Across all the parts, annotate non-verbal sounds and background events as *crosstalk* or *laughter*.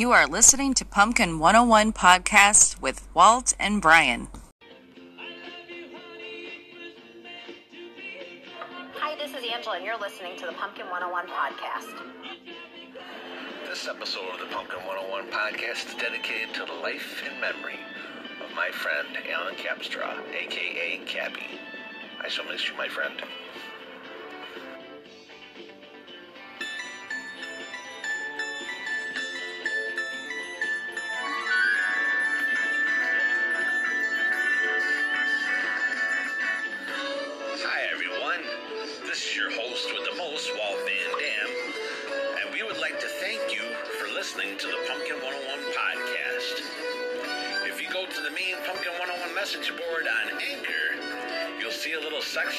You are listening to Pumpkin 101 Podcast with Walt and Brian. Hi, this is Angela, and you're listening to the Pumpkin 101 podcast. This episode of the Pumpkin 101 podcast is dedicated to the life and memory of my friend Alan Capstraw, aka Cappy. I shall miss you, my friend.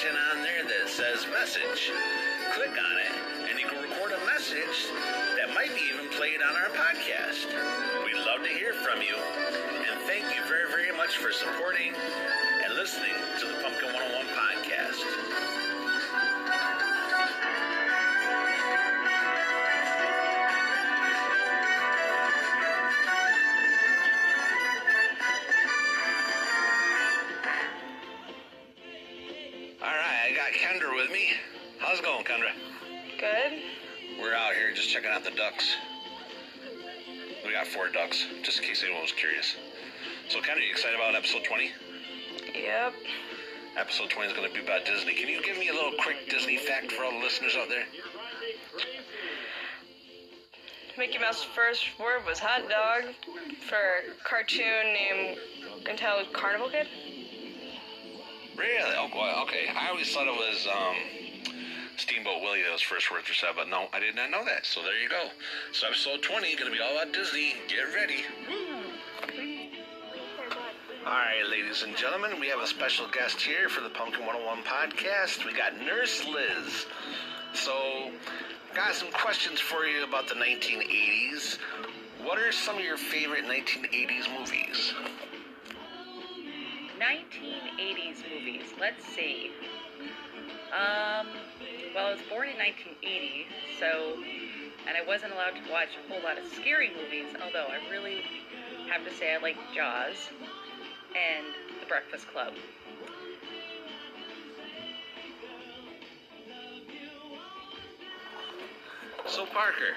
Section on there that says message. Click on it, and you can record a message that might be even played on our podcast. We'd love to hear from you, and thank you very, very much for supporting the ducks. We got four ducks, just in case anyone was curious. So, Kendra, you excited about episode 20? Yep. Episode 20 is going to be about Disney. Can you give me a little quick Disney fact for all the listeners out there? Mickey Mouse's first word was hot dog for a cartoon named entitled Carnival Kid. Really? Oh, boy, okay. I always thought it was um, Steamboat Willie that was first words were said, but no, I did not know that. So there you go. So episode 20 going to be all about Disney. Get ready. All right, ladies and gentlemen, we have a special guest here for the Pumpkin 101 podcast. We got Nurse Liz. So, got some questions for you about the 1980s. What are some of your favorite 1980s movies? 1980s movies. Let's see. Um, well, I was born in 1980, so, and I wasn't allowed to watch a whole lot of scary movies, although I really have to say I like Jaws and The Breakfast Club. So, Parker,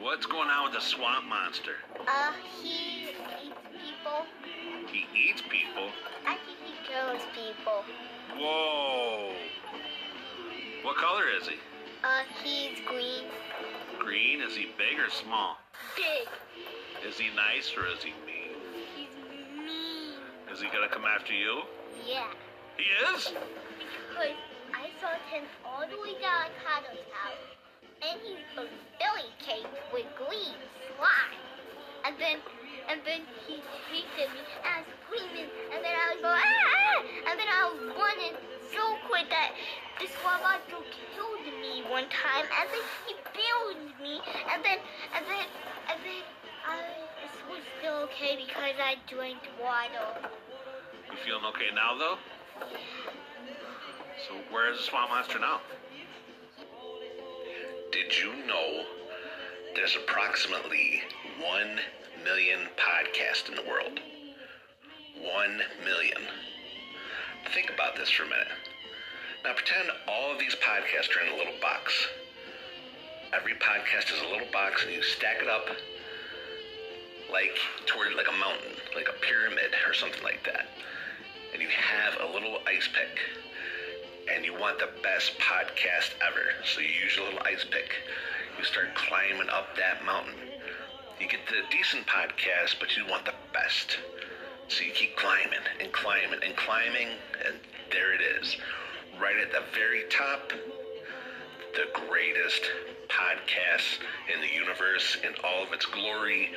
what's going on with the swamp monster? Uh, he eats people. He eats people. I think he kills people. Whoa. What color is he? Uh, he's green. Green? Is he big or small? Big. Is he nice or is he mean? He's mean. Is he gonna come after you? Yeah. He is? Because I saw him all the way down Cato's house. And he was belly caked with green slime. And then, and then he tasted me and I was screaming. And then I was going, ah! And then I was running so quick this monster killed me one time. And then he buried me. And then, and then, and then I was still okay because I drank water. You feeling okay now, though? So, where is the swamp monster now? Did you know there's approximately 1 million podcasts in the world? 1 million. Think about this for a minute. Now, pretend all of these podcasts are in a little box. Every podcast is a little box, and you stack it up like toward like a mountain, like a pyramid or something like that. And you have a little ice pick. And you want the best podcast ever. So you use your little ice pick. You start climbing up that mountain. You get the decent podcast, but you want the best. So you keep climbing and climbing and climbing, and there it is. Right at the very top, the greatest podcast in the universe in all of its glory.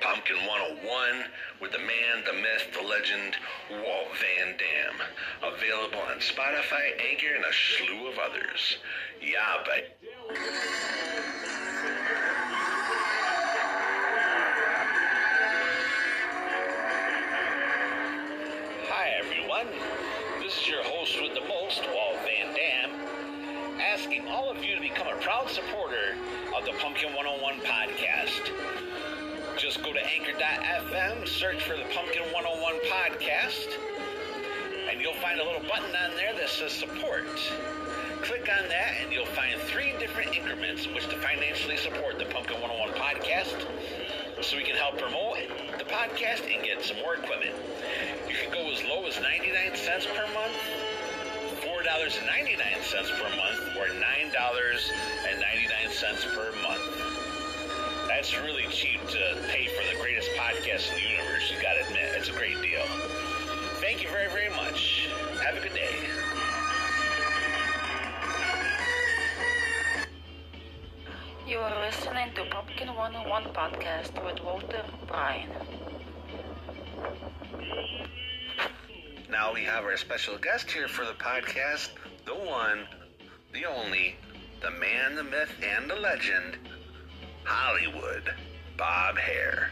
Pumpkin 101 with the man, the myth, the legend, Walt Van Dam. Available on Spotify, Anchor, and a slew of others. Yeah, but. Hi, everyone. This is your host with the most, Walt Van Dam, asking all of you to become a proud supporter of the Pumpkin 101 podcast. Just go to anchor.fm, search for the Pumpkin 101 podcast, and you'll find a little button on there that says support. Click on that, and you'll find three different increments in which to financially support the Pumpkin 101 podcast so we can help promote the podcast and get some more equipment. Can go as low as 99 cents per month, $4.99 per month, or $9.99 per month. That's really cheap to pay for the greatest podcast in the universe, you gotta admit. It's a great deal. Thank you very, very much. Have a good day. You are listening to Pumpkin 101 podcast with Walter Brian. Now we have our special guest here for the podcast, the one, the only, the man, the myth, and the legend, Hollywood Bob Hare.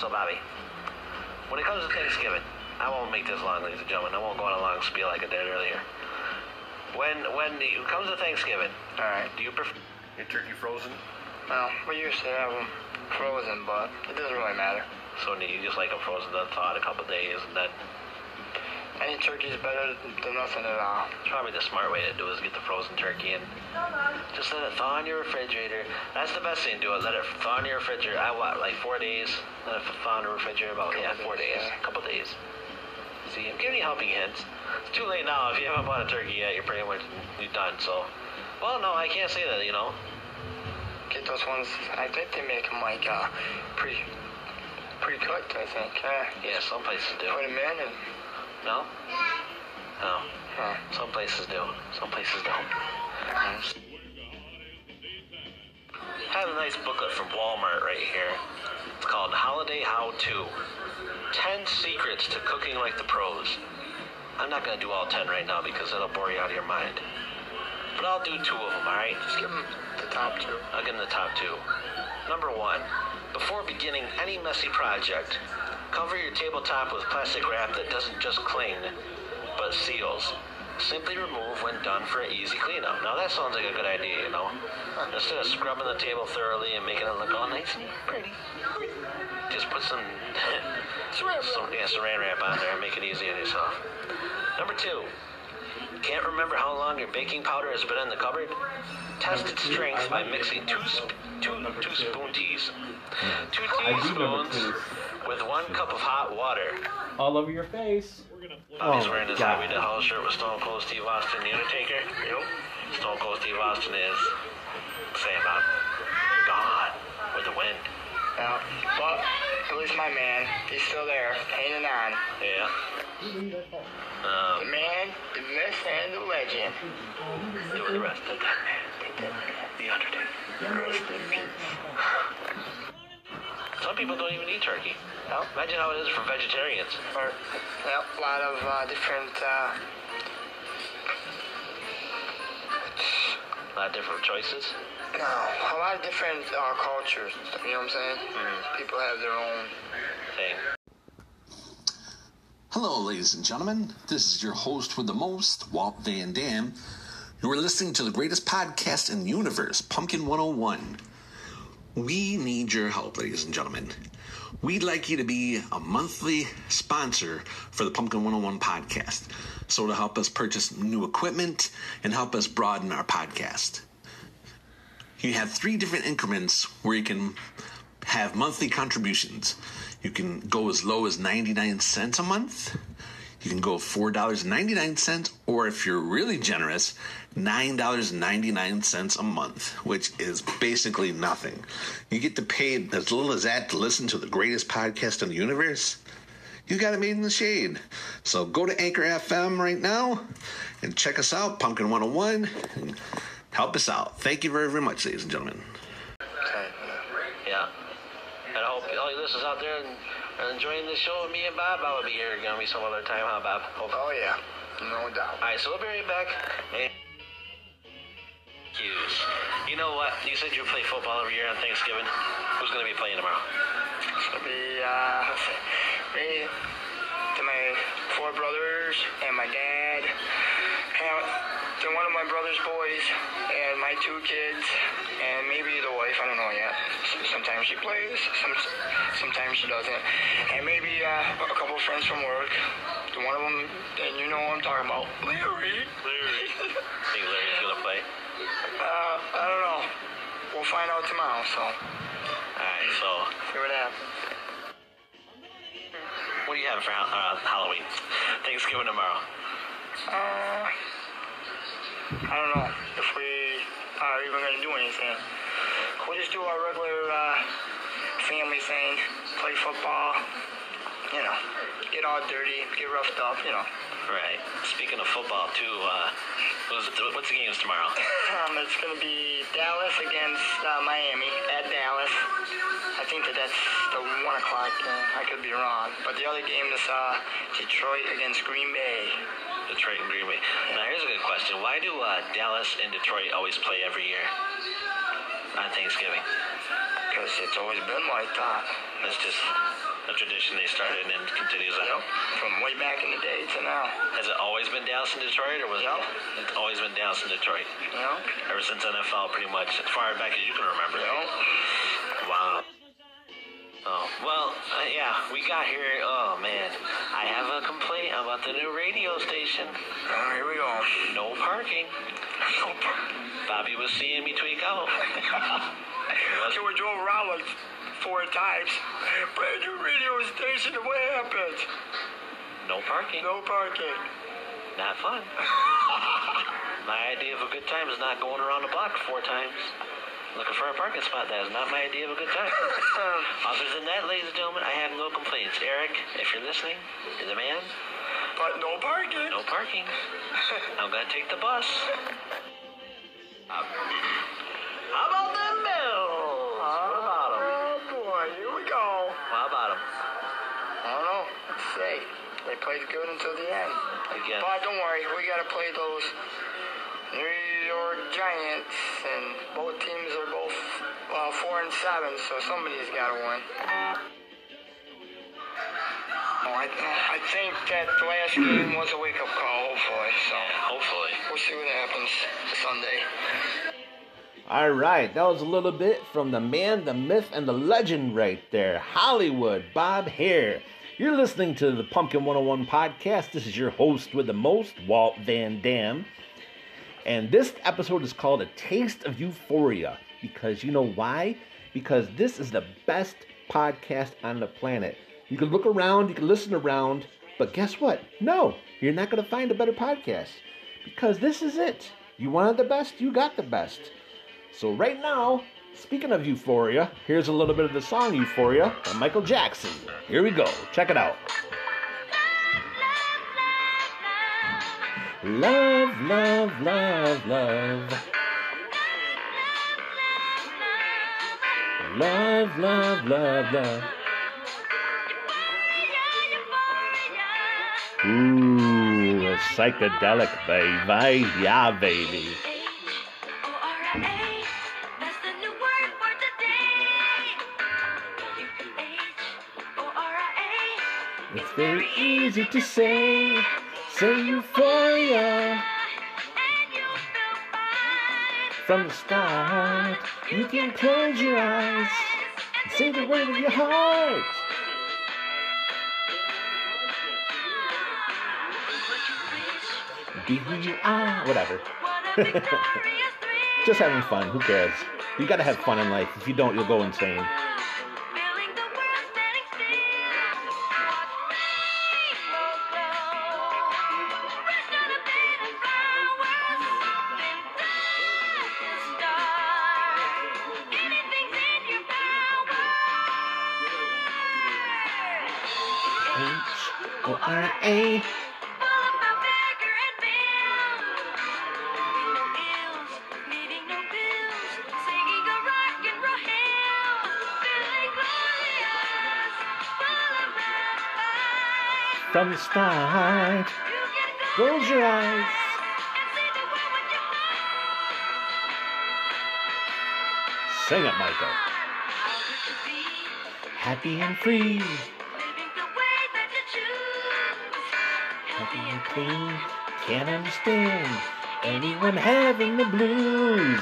So, Bobby, when it comes to Thanksgiving, I won't make this long, ladies and gentlemen. I won't go on a long spiel like I did earlier. When when it comes to Thanksgiving, All right. do you prefer your turkey frozen? Well, we used to have them frozen, but it doesn't really matter. So you just like them frozen, then thaw it a couple days, and then Any turkey is better than nothing at all. probably the smart way to do is get the frozen turkey and just let it thaw in your refrigerator. That's the best thing to do it. Let it thaw in your refrigerator. I want like four days. Let it thaw in the refrigerator about yeah four days, days, a couple days. See, I'm giving you helping hints. It's too late now. If you haven't bought a turkey yet, you're pretty much you're done. So, well, no, I can't say that. You know. Get those ones. I think they make them like uh, pre pre-cooked. I think. Uh, Yeah, some places do. put them in and. No? No. Huh. Some places do. Some places don't. I have a nice booklet from Walmart right here. It's called Holiday How To 10 Secrets to Cooking Like the Pros. I'm not going to do all 10 right now because it'll bore you out of your mind. But I'll do two of them, alright? Just give them the top two. I'll give them the top two. Number one, before beginning any messy project, cover your tabletop with plastic wrap that doesn't just cling, but seals. Simply remove when done for an easy cleanup. Now that sounds like a good idea, you know? Instead of scrubbing the table thoroughly and making it look all nice and pretty, just put some, *laughs* some yeah, saran wrap on there and make it easy on yourself. Number two, can't remember how long your baking powder has been in the cupboard? Test its strength by mixing two, sp- two, two spoon teas. Two I do remember teaspoons with one cup of hot water. All over your face. Bobby's Oh, wearing his God. Happy the House shirt with Stone Cold Steve Austin, The Undertaker. Yep. Stone Cold Steve Austin is saying about gone with the wind. Yeah. But at least my man, he's still there, hanging on. Yeah. The Um, man, the myth, and the legend. doing the rest of that man. The Undertaker. Some people don't even eat turkey. Yep. Imagine how it is for vegetarians. Or, yep, a lot of uh, different. Uh, A lot of different choices. no, a lot of different uh, cultures. You know what I'm saying? Mm-hmm. People have their own. Hello, ladies and gentlemen. This is your host with the most, Walt Van Dam. You are listening to the greatest podcast in the universe, Pumpkin 101. We need your help, ladies and gentlemen. We'd like you to be a monthly sponsor for the Pumpkin 101 podcast. So, to help us purchase new equipment and help us broaden our podcast. You have three different increments where you can have monthly contributions. You can go as low as 99 cents a month. You can go $4.99, or if you're really generous, $9.99 a month, which is basically nothing. You get to pay as little as that to listen to the greatest podcast in the universe. You got it made in the shade. So go to Anchor FM right now and check us out, Pumpkin 101, and help us out. Thank you very, very much, ladies and gentlemen. Okay. Yeah. And I hope all you listeners out there and are enjoying this show with me and Bob. I will be here again some other time, huh, Bob? Hope- Oh yeah, no doubt. All right, so we'll be right back. And Hughes, you know what? You said you play football every year on Thanksgiving. Who's going to be playing tomorrow? It's gonna be uh, me, to my four brothers and my dad. And then one of my brother's boys, and my two kids, and maybe the wife. I don't know yet. Sometimes she plays, some, sometimes she doesn't, and maybe uh, a couple of friends from work. One of them, and you know what I'm talking about, Larry. Larry. *laughs* Think Larry's gonna play? Uh, I don't know. We'll find out tomorrow. So. Alright, so See what happens. what do you have for uh, Halloween? Thanksgiving tomorrow. Uh, I don't know if we are even going to do anything. We'll just do our regular uh, family thing, play football, you know, get all dirty, get roughed up, you know. Right. Speaking of football, too, uh, what's, the games tomorrow? *laughs* Um, it's going to be Dallas against uh, Miami at Dallas. I think that that's the 1 o'clock game. I could be wrong. But the other game is uh, Detroit against Green Bay. Detroit and Green Bay. Now, here's a good question. Why do uh, Dallas and Detroit always play every year on Thanksgiving? Because it's always been like that. That's just a tradition they started and continues on. From way back in the day to now. Has it always been Dallas and Detroit, or was Yep. it it's always been Dallas and Detroit? You? Ever since NFL, pretty much, as far back as you can remember. Know? Wow. Oh, well, uh, yeah, we got here. Oh, man. I have a complaint about the new radio station. Oh, here we go. No parking. No par- Bobby was seeing me tweak out. So we drove around like four times. Brand new radio station, what happened? No parking. No parking. Not fun. *laughs* My idea of a good time is not going around the block four times looking for a parking spot. That is not my idea of a good time. *laughs* Other than that, ladies and gentlemen, I have no complaints. Eric, if you're listening, you're the man. But no parking. No parking. *laughs* I'm gonna take the bus. How about Let's. They played good until the end. Again. But don't worry, we gotta play those New York Giants, and both teams are both uh, four and seven, so somebody's gotta win. Oh, I, I think that last game was a wake-up call, hopefully. So Hopefully. we'll see what happens Sunday. All right, that was a little bit from the man, the myth, and the legend right there, Hollywood Bob Hare. You're listening to the Pumpkin 101 podcast. This is your host with the most, Walt Van Dam. And this episode is called A Taste of Euphoria because you know why? Because this is the best podcast on the planet. You can look around, you can listen around, but guess what? No, you're not going to find a better podcast because this is it. You wanted the best, you got the best. So, right now, speaking of Euphoria, here's a little bit of the song Euphoria by Michael Jackson. Here we go. Check it out. Love, love, love, love. Love, love, love, love. Ooh, a psychedelic baby. Yeah, baby. Easy to say, say euphoria. From the start, you can close your eyes and say the word of your heart. Be who you are. Whatever. *laughs* Just having fun. Who cares? You gotta have fun in life. If you don't, you'll go insane. H O R A. From the start, close your eyes. Sing it, Michael. Happy and free. Happy and clean. Can't understand Anyone having the blues?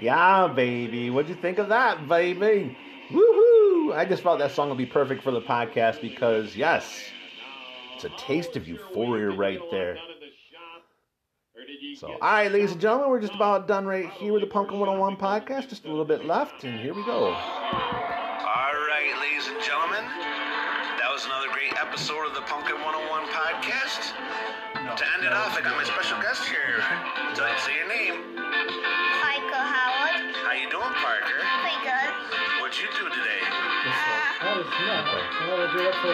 Yeah, baby. What'd you think of that, baby? Woohoo! I just thought that song would be perfect for the podcast because, yes, it's a taste of euphoria right there. So, all right, ladies and gentlemen, we're just about done right here with the Pumpkin 101 podcast. Just a little bit left, and here we go. All right, ladies and gentlemen, that was another great episode of the Pumpkin 101 podcast. To end it off, I got my special guest here. *laughs* Tell you say your name. Uh, Just about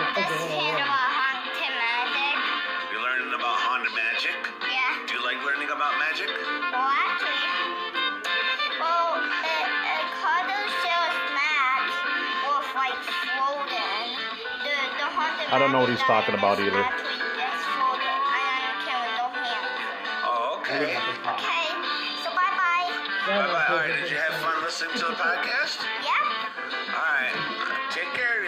haunted magic. You learning about haunted magic? Yeah. Do you like learning about magic? Well, actually, well, it, it kind of shows Max was like floating. The, the haunted I don't know what he's talking about either. Actually, just floating. I am can with no hands. Oh, okay. Okay, so bye bye. Bye bye. All right, did you have fun listening to the podcast?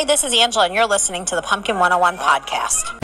Hi, this is Angela, and you're listening to the Pumpkin 101 podcast.